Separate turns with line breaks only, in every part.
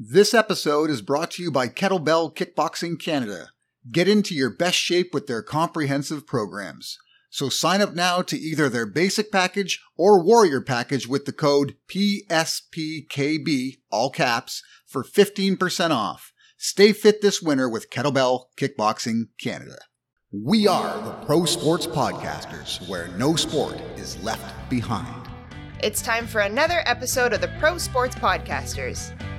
This episode is brought to you by Kettlebell Kickboxing Canada. Get into your best shape with their comprehensive programs. So sign up now to either their basic package or warrior package with the code PSPKB, all caps, for 15% off. Stay fit this winter with Kettlebell Kickboxing Canada. We are the Pro Sports Podcasters, where no sport is left behind.
It's time for another episode of the Pro Sports Podcasters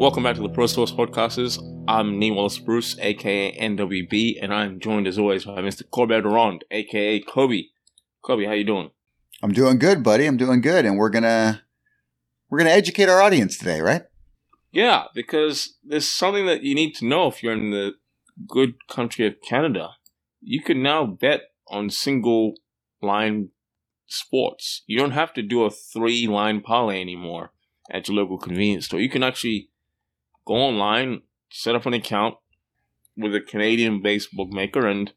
Welcome back to the Pro Sports Podcasters. I'm Nee Wallace Bruce, aka NWB, and I'm joined as always by Mr. Corbett Durand, aka Kobe. Kobe, how you doing?
I'm doing good, buddy. I'm doing good, and we're gonna we're gonna educate our audience today, right?
Yeah, because there's something that you need to know if you're in the good country of Canada. You can now bet on single line sports. You don't have to do a three line parlay anymore at your local convenience store. You can actually go online, set up an account with a Canadian based bookmaker, and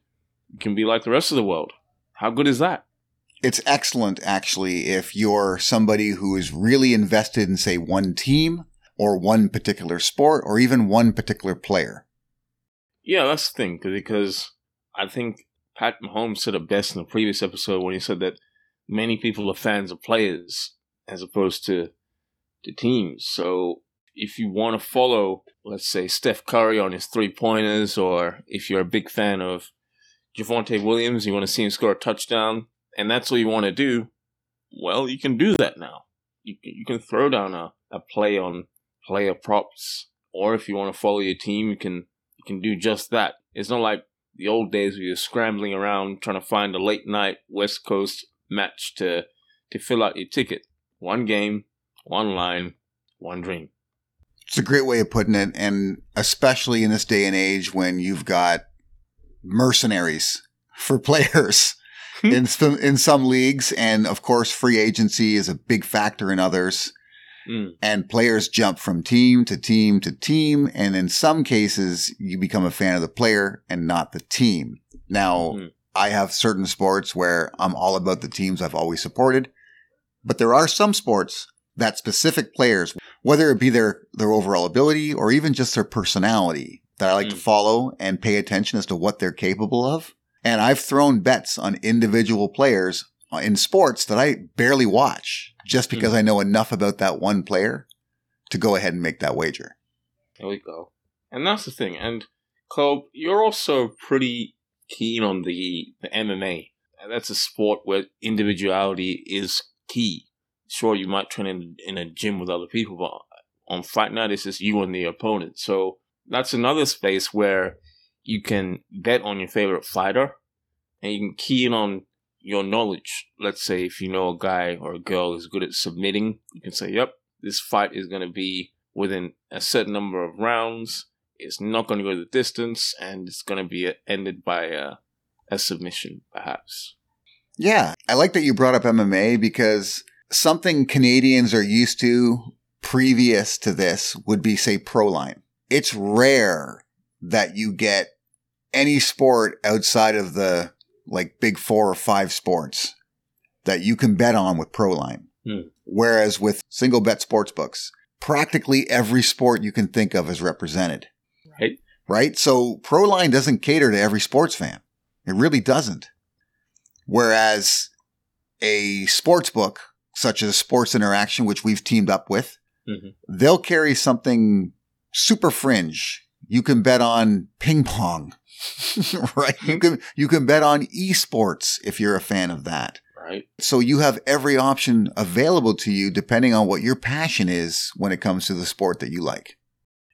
you can be like the rest of the world. How good is that?
It's excellent, actually, if you're somebody who is really invested in, say, one team or one particular sport or even one particular player.
Yeah, that's the thing, because I think Pat Mahomes said it best in the previous episode when he said that many people are fans of players as opposed to to teams. So if you want to follow, let's say, Steph Curry on his three pointers, or if you're a big fan of Javonte Williams, you want to see him score a touchdown, and that's what you want to do, well, you can do that now. You you can throw down a, a play on player props, or if you want to follow your team, you can you can do just that. It's not like the old days where you're scrambling around trying to find a late night West Coast match to to fill out your ticket. One game, one line, one dream.
It's a great way of putting it. And especially in this day and age when you've got mercenaries for players in some, in some leagues. And of course, free agency is a big factor in others.
Mm.
And players jump from team to team to team. And in some cases, you become a fan of the player and not the team. Now,
Mm.
I have certain sports where I'm all about the teams I've always supported, but there are some sports that specific players, whether it be their, their overall ability or even just their personality that I like to
Mm.
follow and pay attention as to what they're capable of. And I've thrown bets on individual players in sports that I barely watch just because I know enough about that one player to go ahead and make that wager.
There we go. And that's the thing. And Cole, you're also pretty keen on the, the MMA. That's a sport where individuality is key. Sure, you might train in, in a gym with other people, but on fight night, it's just you and the opponent. So that's another space where you can bet on your favorite fighter and you can key in on your knowledge. Let's say if you know a guy or a girl is good at submitting, you can say, yep, this fight is going to be within a certain number of rounds. It's not going to go the distance, and it's going to be uh, ended by a, a submission, perhaps.
Yeah. I like that you brought up MMA because something Canadians are used to previous to this would be, say, Proline. It's rare that you get any sport outside of the like big four or five sports that you can bet on with Proline.
Hmm.
Whereas with single bet sports books, practically every sport you can think of is represented.
Right?
Right? So Proline doesn't cater to every sports fan. It really doesn't. Whereas a sports book, such as Sports Interaction, which we've teamed up with,
Mhm.
they'll carry something super fringe. You can bet on ping pong, right? You can, you can bet on esports if you're a fan of that.
Right?
So you have every option available to you depending on what your passion is when it comes to the sport that you like.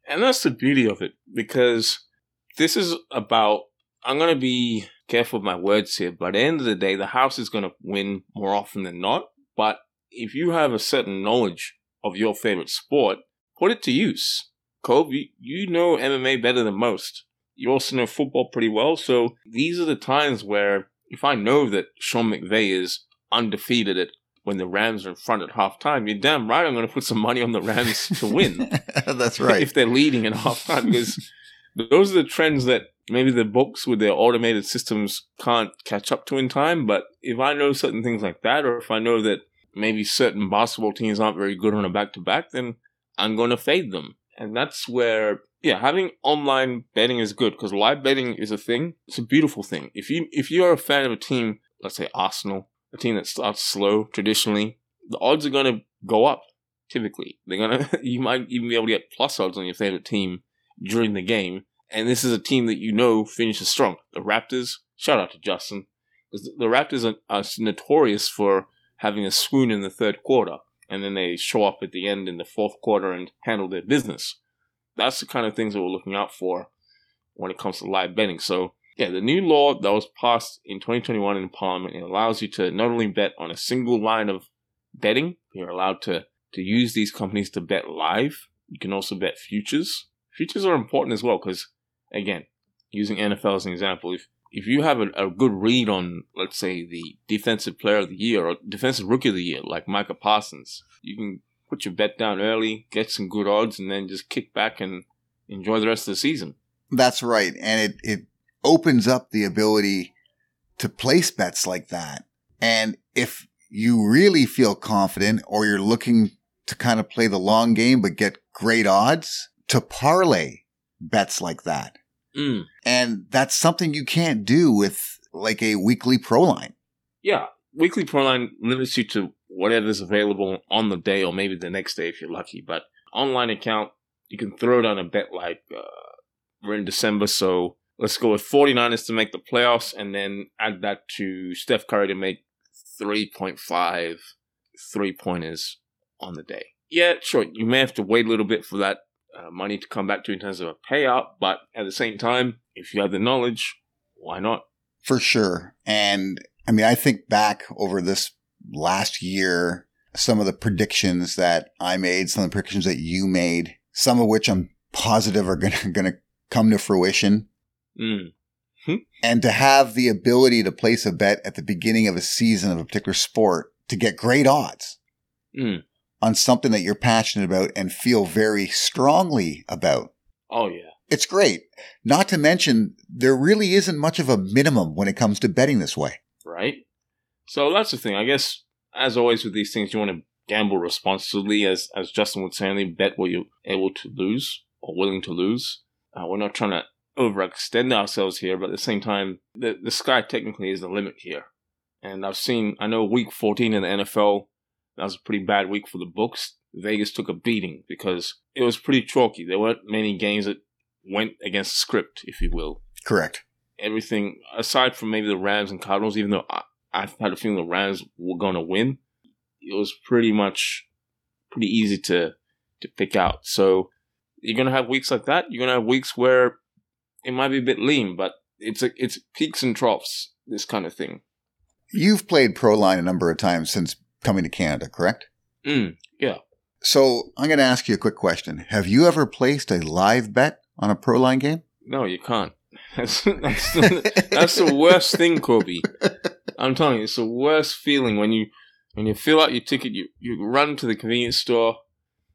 And that's the beauty of it because this is about, I'm going to be careful with my words here, but at the end of the day, the house is going to win more often than not. But if you have a certain knowledge of your favorite sport, put it to use. Kobe, you, you know MMA better than most. You also know football pretty well. So these are the times where if I know that Sean McVay is undefeated at when the Rams are in front at halftime, you're damn right I'm going to put some money on the Rams to win.
That's right.
if they're leading at halftime, because those are the trends that maybe the books with their automated systems can't catch up to in time. But if I know certain things like that, or if I know that maybe certain basketball teams aren't very good on a back to back, then I'm going to fade them. And that's where, yeah, having online betting is good because live betting is a thing. It's a beautiful thing. If you if you are a fan of a team, let's say Arsenal, a team that starts slow traditionally, the odds are going to go up. Typically, they're gonna. You might even be able to get plus odds on your favorite team during the game. And this is a team that you know finishes strong. The Raptors. Shout out to Justin, the Raptors are, are notorious for having a swoon in the third quarter, and then they show up at the end in the fourth quarter and handle their business. That's the kind of things that we're looking out for when it comes to live betting. So yeah, the new law that was passed in 2021 in Parliament it allows you to not only bet on a single line of betting, you're allowed to to use these companies to bet live. You can also bet futures. Futures are important as well because, again, using NFL as an example, if if you have a, a, good read on, let's say, the defensive player of the year or defensive rookie of the year, like Micah Parsons, you can put your bet down early, get some good odds, and then just kick back and enjoy the rest of the season.
That's right. And it, it opens up the ability to place bets like that. And if you really feel confident or you're looking to kind of play the long game but get great odds, to parlay bets like that.
Mm.
And that's something you can't do with like a weekly pro line.
Yeah. Weekly pro line limits you to whatever's available on the day or maybe the next day if you're lucky. But online account, you can throw down a bet like uh, we're in December, so let's go with 49ers to make the playoffs and then add that to Steph Curry to make 3.5 three pointers on the day. Yeah, sure, you may have to wait a little bit for that uh, money to come back to in terms of a payout. But at the same time, if you have the knowledge, why not?
For sure. And I mean, I think back over this last year, some of the predictions that I made, some of the predictions that you made, some of which I'm positive are going to come to fruition.
Mm.
and to have the ability to place a bet at the beginning of a season of a particular sport to get great odds.
Mm
on something that you're passionate about and feel very strongly about.
Oh, yeah.
It's great. Not to mention, there really isn't much of a minimum when it comes to betting this way.
Right. So that's the thing. I guess, as always with these things, you want to gamble responsibly, as, as Justin would say, only bet what you're able to lose or willing to lose. Uh, we're not trying to overextend ourselves here, but at the same time, the, the sky technically is the limit here. And I've seen, I know week 14 in the NFL, that was a pretty bad week for the books. Vegas took a beating because it was pretty chalky. There weren't many games that went against the script, if you will.
Correct.
Everything aside from maybe the Rams and Cardinals, even though I, I had a feeling the Rams were going to win, it was pretty much pretty easy to to pick out. So you're gonna have weeks like that. You're gonna have weeks where it might be a bit lean, but it's a, it's peaks and troughs. This kind of thing.
You've played Pro Line a number of times since coming to Canada, correct?
Mm, yeah.
So I'm going to ask you a quick question. Have you ever placed a live bet on a pro line game?
No, you can't. That's, that's, the, that's the worst thing, Kobe. I'm telling you, it's the worst feeling when you when you fill out your ticket, you, you run to the convenience store,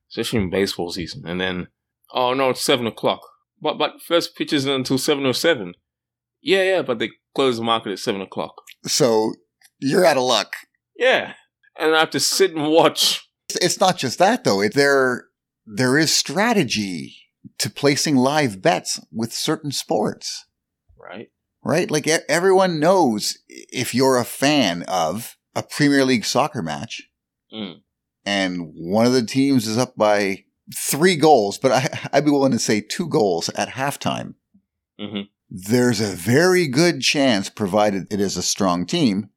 especially in baseball season, and then oh no, it's seven o'clock. But but first pitch isn't until seven or oh seven. Yeah, yeah, but they close the market at seven o'clock.
So you're out of luck.
Yeah, and I have to sit and watch.
It's not just that though. It, there, there is strategy to placing live bets with certain sports.
Right.
Right. Like everyone knows if you're a fan of a Premier League soccer match
mm.
and one of the teams is up by three goals, but I, I'd be willing to say two goals at halftime.
Mm-hmm.
There's a very good chance, provided it is a strong team,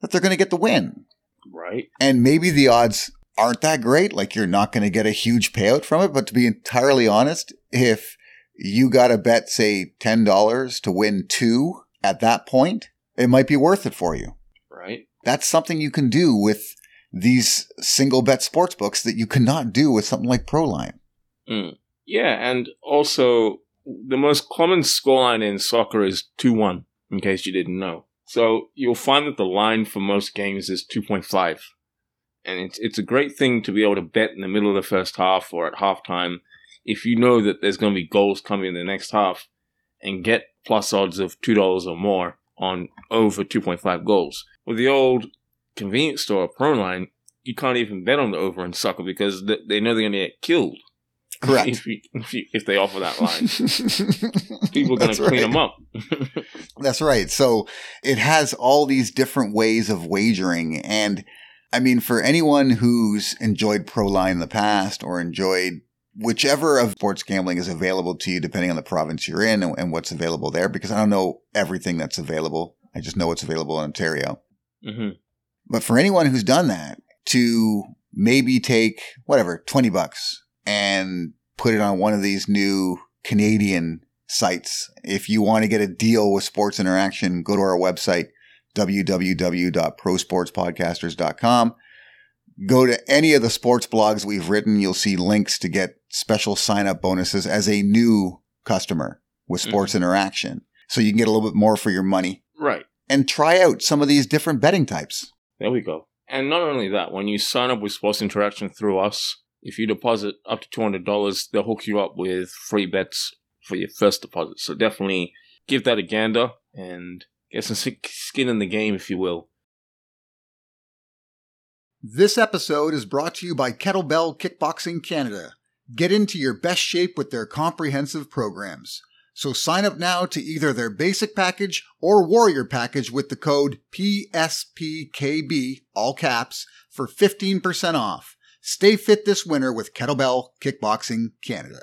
that they're going to get the win.
Right.
And maybe the odds aren't that great. Like you're not going to get a huge payout from it. But to be entirely honest, if you got to bet, say, $10 to win two at that point, it might be worth it for you.
Right.
That's something you can do with these single bet sports books that you cannot do with something like Proline.
Mm. Yeah, and also the most common scoreline in soccer is 2 1, in case you didn't know. So you'll find that the line for most games is 2.5. And it's, it's a great thing to be able to bet in the middle of the first half or at halftime if you know that there's going to be goals coming in the next half and get plus odds of $2 or more on over 2.5 goals. With the old convenience store Proline, you can't even bet on the over and soccer because they know they're going to get killed.
Correct.
If, you, if, you, if, they offer that line, people are going to clean them up.
That's right. So it has all these different ways of wagering. And I mean, for anyone who's enjoyed Proline in the past or enjoyed whichever of sports gambling is available to you, depending on the province you're in and, and what's available there, because I don't know everything that's available. I just know what's available in Ontario.
Mm-hmm.
But for anyone who's done that, to maybe take whatever, 20 bucks and put it on one of these new Canadian sites. If you want to get a deal with Sports Interaction, go to our website, www.prosportspodcasters.com. Go to any of the sports blogs we've written. You'll see links to get special sign up bonuses as a new customer with Sports mm-hmm. Interaction. So you can get a little bit more for your money.
Right.
And try out some of these different betting types.
There we go. And not only that, when you sign up with Sports Interaction through us, if you deposit up to $200, they'll hook you up with free bets for your first deposit. So definitely give that a gander and get some skin in the game, if you will.
This episode is brought to you by Kettlebell Kickboxing Canada. Get into your best shape with their comprehensive programs. So sign up now to either their basic package or warrior package with the code PSPKB, all caps, for 15% off. Stay fit this winter with Kettlebell Kickboxing Canada.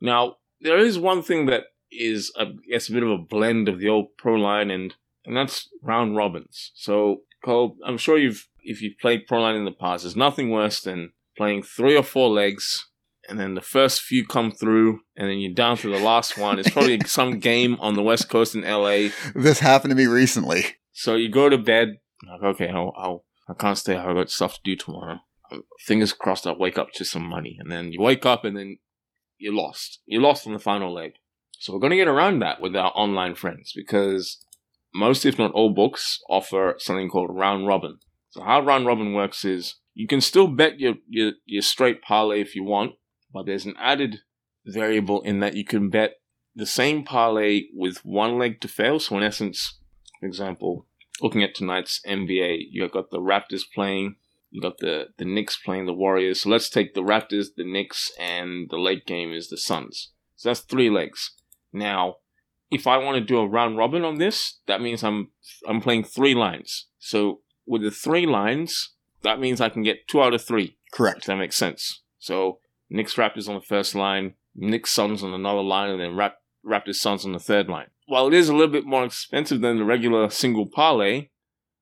Now, there is one thing that is, I guess, a bit of a blend of the old pro line and and that's round robins. So, Cole, I'm sure you've if you've played pro line in the past, there's nothing worse than playing three or four legs, and then the first few come through, and then you're down to the last one. It's probably some game on the West Coast in LA.
This happened to me recently.
So you go to bed, like, okay, I'll, I'll, I can't stay. I've got stuff to do tomorrow. Fingers crossed, I'll wake up to some money, and then you wake up, and then you're lost. You're lost on the final leg. So we're going to get around that with our online friends because most, if not all, books offer something called round robin. So how round robin works is you can still bet your, your, your straight parlay if you want, but there's an added variable in that you can bet the same parlay with one leg to fail. So in essence, for example, looking at tonight's NBA, you've got the Raptors playing, you got the the Knicks playing the Warriors. So let's take the Raptors, the Knicks, and the late game is the Suns. So that's three legs. Now, if I want to do a round robin on this, that means I'm I'm playing three lines. So with the three lines, that means I can get two out of three.
Correct.
If that makes sense. So Knicks Raptors on the first line, Knicks Suns on another line, and then Rap- Raptors Suns on the third line. While it is a little bit more expensive than the regular single parlay,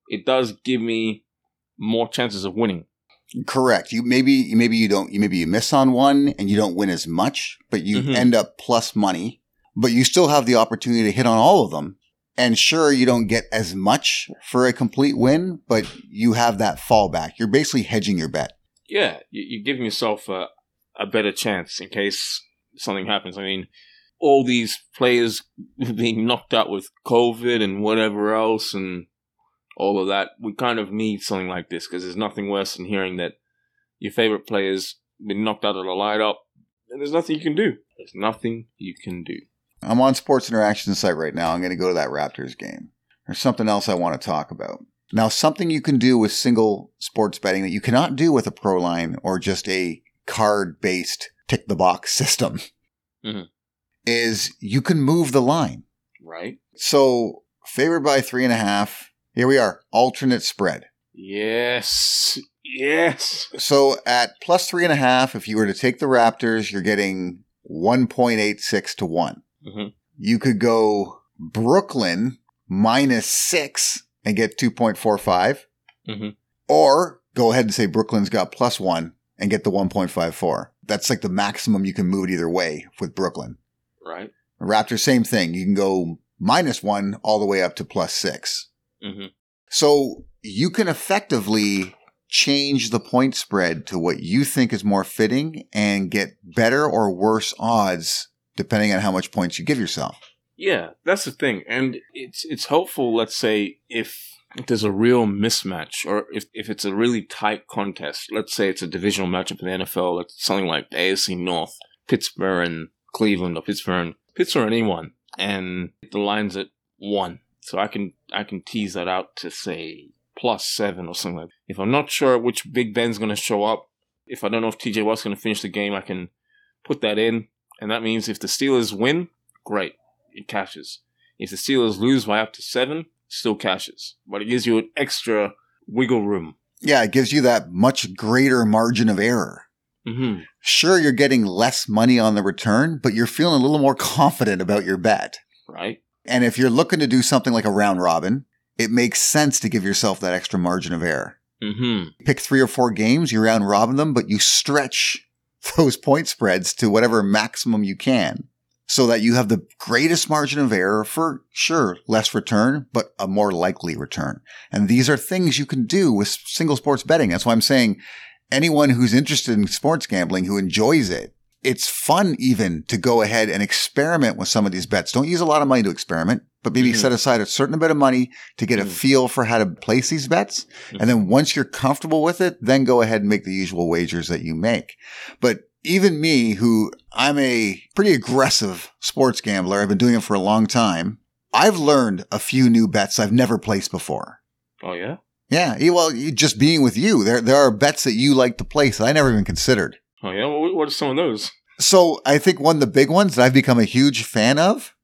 it does give me more chances of winning.
Correct. You maybe maybe you don't maybe you miss on one and you don't win as much, but you mm-hmm. end up plus money. But you still have the opportunity to hit on all of them and sure, you don't get as much for a complete win, but you have that fallback. You're basically hedging your bet.
Yeah, you're giving yourself a, a better chance in case something happens. I mean, all these players being knocked out with COVID and whatever else and all of that, we kind of need something like this because there's nothing worse than hearing that your favorite player's been knocked out of the lineup and there's nothing you can do. There's nothing you can do.
I'm on Sports Interaction site right now. I'm going to go to that Raptors game. There's something else I want to talk about. Now, something you can do with single sports betting that you cannot do with a pro line or just a card based tick the box system mm-hmm. is you can move the line.
Right.
So, favored by three and a half. Here we are, alternate spread.
Yes. Yes.
So, at plus three and a half, if you were to take the Raptors, you're getting 1.86 to 1. Mm-hmm. You could go Brooklyn minus six and get 2.45. Mm-hmm. Or go ahead and say Brooklyn's got plus one and get the 1.54. That's like the maximum you can move it either way with Brooklyn.
Right.
Raptors, same thing. You can go minus one all the way up to plus 6
mm-hmm.
So you can effectively change the point spread to what you think is more fitting and get better or worse odds depending on how much points you give yourself.
Yeah, that's the thing. And it's it's helpful, let's say, if if there's a real mismatch or if, if it's a really tight contest, let's say it's a divisional matchup in the NFL, like something like the AFC North, Pittsburgh and Cleveland or Pittsburgh and Pittsburgh and anyone, and the line's at one. So I can I can tease that out to say plus seven or something like that. If I'm not sure which Big Ben's gonna show up, if I don't know if TJ Watt's gonna finish the game, I can put that in. And that means if the Steelers win, great. It cashes. If the Steelers lose by up to seven, still cashes. But it gives you an extra wiggle room.
Yeah, it gives you that much greater margin of error.
Mm-hmm.
Sure, you're getting less money on the return, but you're feeling a little more confident about your bet.
Right?
And if you're looking to do something like a round robin, it makes sense to give yourself that extra margin of error.
Mm-hmm.
Pick three or four games, you round robin them, but you stretch those point spreads to whatever maximum you can so that you have the greatest margin of error for sure, less return, but a more likely return. And these are things you can do with single sports betting. That's why I'm saying anyone who's interested in sports gambling who enjoys it, it's fun even to go ahead and experiment with some of these bets. Don't use a lot of money to experiment, but maybe
Mhm.
set aside a certain amount of money to get a
Mhm.
feel for how to place these bets. And then once you're comfortable with it, then go ahead and make the usual wagers that you make. But even me, who I'm a pretty aggressive sports gambler, I've been doing it for a long time. I've learned a few new bets I've never placed before.
Oh yeah?
Yeah. Well, you- just being with you, there, there are bets that you like to place that I never even considered.
Oh yeah? What, what are some of those?
So I think one of the big ones that I've become a huge fan of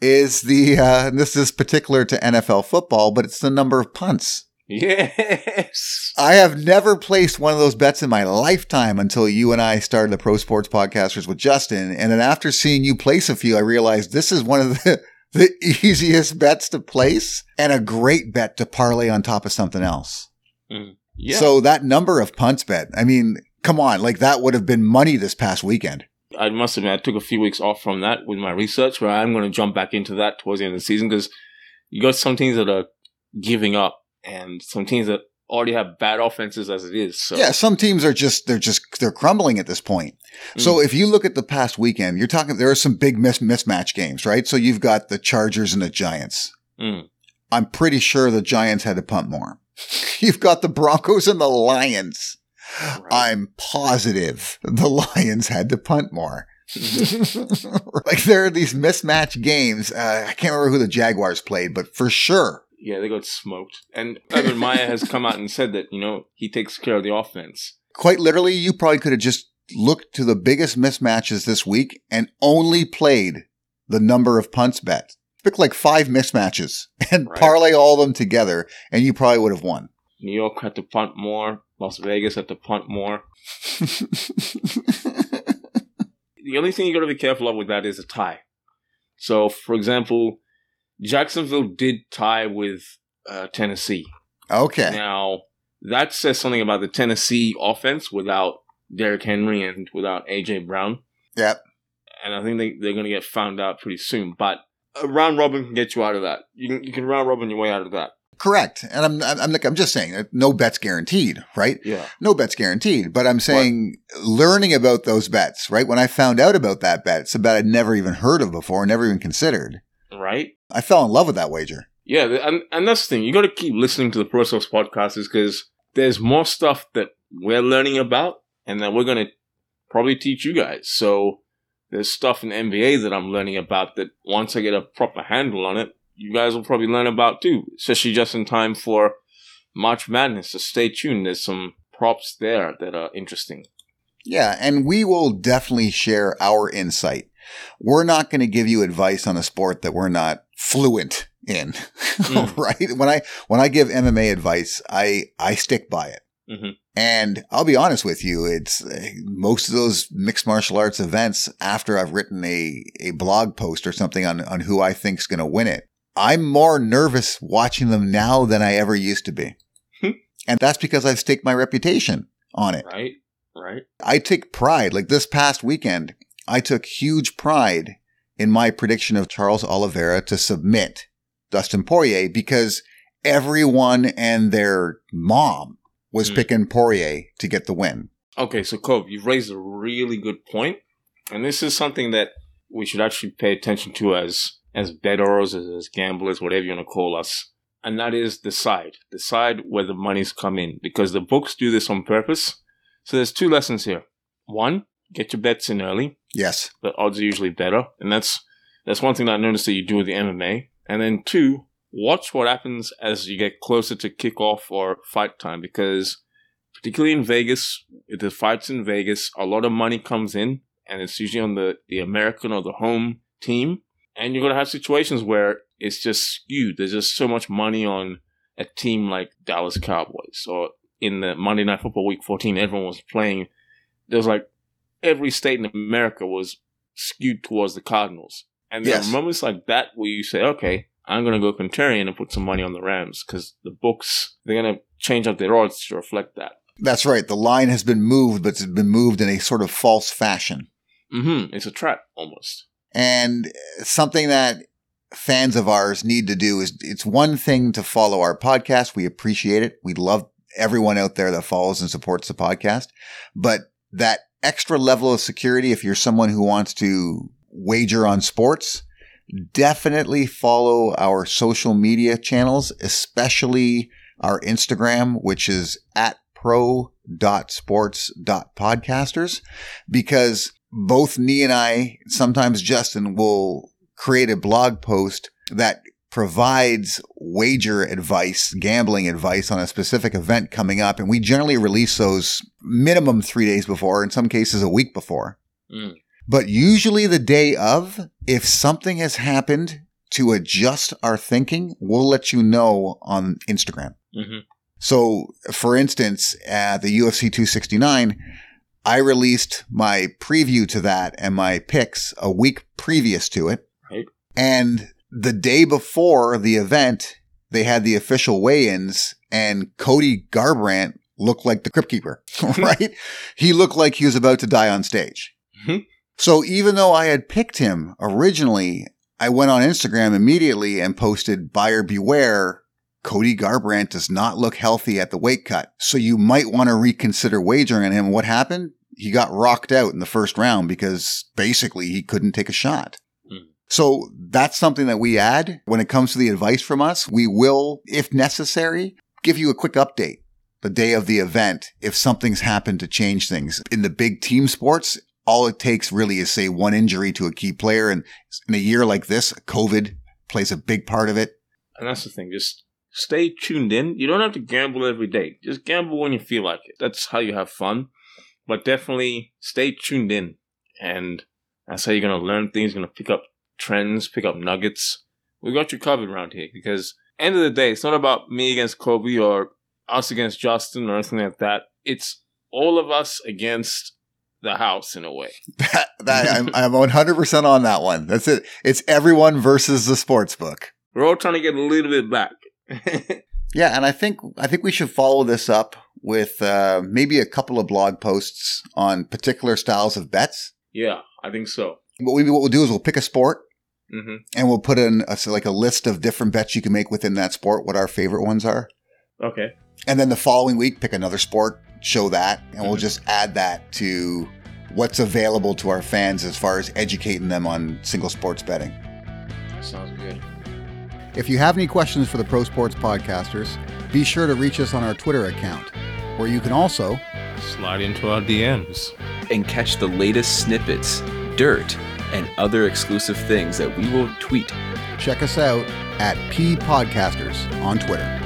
is the, uh, and this is particular to NFL football, but it's the number of punts.
Yes.
I have never placed one of those bets in my lifetime until you and I started the Pro Sports Podcasters with Justin. And then after seeing you place a few, I realized this is one of the, the easiest bets to place and a great bet to parlay on top of something else.
Yeah.
So that number of punts bet, I mean, come on, like that would have been money this past weekend.
I must admit, I took a few weeks off from that with my research, but I'm going to jump back into that towards the end of the season because you got some teams that are giving up and some teams that already have bad offenses as it is. So
Yeah, some teams are just they're just they're crumbling at this point. So if you look at the past weekend, you're talking there are some big mis- mismatch games, right? So you've got the Chargers and the Giants.
Mm.
I'm pretty sure the Giants had to punt more. You've got the Broncos and the Lions.
Right.
I'm positive the Lions had to punt more. like there are these mismatch games. Uh, I can't remember who the Jaguars played, but for sure.
yeah, they got smoked. And Urban Meyer has come out and said that, you know, he takes care of the offense.
Quite literally, you probably could have just looked to the biggest mismatches this week and only played the number of punts bet. Pick like five mismatches and
Right.
parlay all of them together, and you probably would have won.
New York had to punt more. Las Vegas had to punt more. The only thing you got to be careful of with that is a tie. So, for example, Jacksonville did tie with uh, Tennessee.
okay.
Now, that says something about the Tennessee offense without Derrick Henry and without AJ Brown.
Yep.
And I think they, they're going to get found out pretty soon. But a round robin can get you out of that. You can, you can round robin your way out of that.
Correct. And I'm, I'm, I'm, like, I'm just saying that no bet's guaranteed, right?
Yeah.
No bet's guaranteed, but I'm saying learning about those bets, right? When I found out about that bet, it's a bet I'd never even heard of before, never even considered.
Right?
I fell in love with that wager.
Yeah. And, and that's the thing. You got to keep listening to the Pro Sports is because there's more stuff that we're learning about and that we're going to probably teach you guys. So there's stuff in NBA that I'm learning about that once I get a proper handle on it, you guys will probably learn about too, especially just in time for March Madness. So stay tuned. There's some props there that are interesting.
Yeah, and we will definitely share our insight. We're not going to give you advice on a sport that we're not fluent in,
Mm.
right? When I when I give MMA advice, I I stick by it.
Mhm.
And I'll be honest with you, it's uh, most of those mixed martial arts events after I've written a a blog post or something on on who I think's going to win it. I'm more nervous watching them now than I ever used to be.
Hmm.
and that's because I've staked my reputation on it.
Right? Right?
I take pride. Like this past weekend, I took huge pride in my prediction of Charles Oliveira to submit Dustin Poirier because everyone and their mom was
Hmm.
picking Poirier to get the win.
Okay, so Cove, you've raised a really good point, and this is something that we should actually pay attention to as as bettors, as, as gamblers, whatever you want to call us, and that is decide, decide where the money's come in, because the books do this on purpose. So there's two lessons here. One, get your bets in early.
Yes.
The odds are usually better, and that's that's one thing that I noticed that you do with the MMA. And then two, watch what happens as you get closer to kickoff or fight time, because particularly in Vegas, with the fights in Vegas, a lot of money comes in, and it's usually on the, the American or the home team. And you're going to have situations where it's just skewed. There's just so much money on a team like Dallas Cowboys. Or in the Monday Night Football Week 14, everyone was playing. There was like every state in America was skewed towards the Cardinals. And there
Yes.
are moments like that where you say, okay, I'm going to go contrarian and put some money on the Rams because the books, they're going to change up their odds to reflect that.
That's right. The line has been moved, but it's been moved in a sort of false fashion.
Mm-hmm. It's a trap almost.
And something that fans of ours need to do is it's one thing to follow our podcast. We appreciate it. We love everyone out there that follows and supports the podcast. But that extra level of security, if you're someone who wants to wager on sports, definitely follow our social media channels, especially our Instagram, which is at pro.sports.podcasters, because both Nee and I, sometimes Justin will create a blog post that provides wager advice, gambling advice on a specific event coming up. And we generally release those minimum three days before, in some cases a week before.
Mm.
But usually the day of, if something has happened to adjust our thinking, we'll let you know on Instagram.
hmm
So, for instance, at the UFC 269, I released my preview to that and my picks a week previous to it.
Right.
And the day before the event, they had the official weigh-ins and Cody Garbrandt looked like the Crypt Keeper, right? he looked like he was about to die on stage.
Mhm.
So even though I had picked him originally, I went on Instagram immediately and posted buyer beware. Cody Garbrandt does not look healthy at the weight cut. So you might want to reconsider wagering on him. What happened? He got rocked out in the first round because basically he couldn't take a shot.
Hmm.
So that's something that we add when it comes to the advice from us. We will, if necessary, give you a quick update the day of the event if something's happened to change things. In the big team sports, all it takes really is say one injury to a key player. And in a year like this, COVID plays a big part of it.
And that's the thing. Just stay tuned in. You don't have to gamble every day. Just gamble when you feel like it. That's how you have fun. But definitely stay tuned in. And that's how you're going to learn things, going to pick up trends, pick up nuggets. We got you covered around here because end of the day, it's not about me against Kobe or us against Justin or anything like that. It's all of us against the house in a way.
That, that I'm, I'm 100% on that one. That's it. It's everyone versus the sports book.
We're all trying to get a little bit back.
Yeah, and I think I think we should follow this up with uh, maybe a couple of blog posts on particular styles of bets.
yeah, I think so.
What we what we'll do is we'll pick a sport
hmm
and we'll put in a, so like a list of different bets you can make within that sport. What our favorite ones are,
Okay.
and then the following week pick another sport, show that, and we'll
Mhm.
just add that to what's available to our fans as far as educating them on single sports betting.
That sounds good.
If you have any questions for the Pro Sports Podcasters, be sure to reach us on our Twitter account, where you can also
Slide into our DMs.
and catch the latest snippets, dirt, and other exclusive things that we will tweet.
check us out at P Podcasters on Twitter.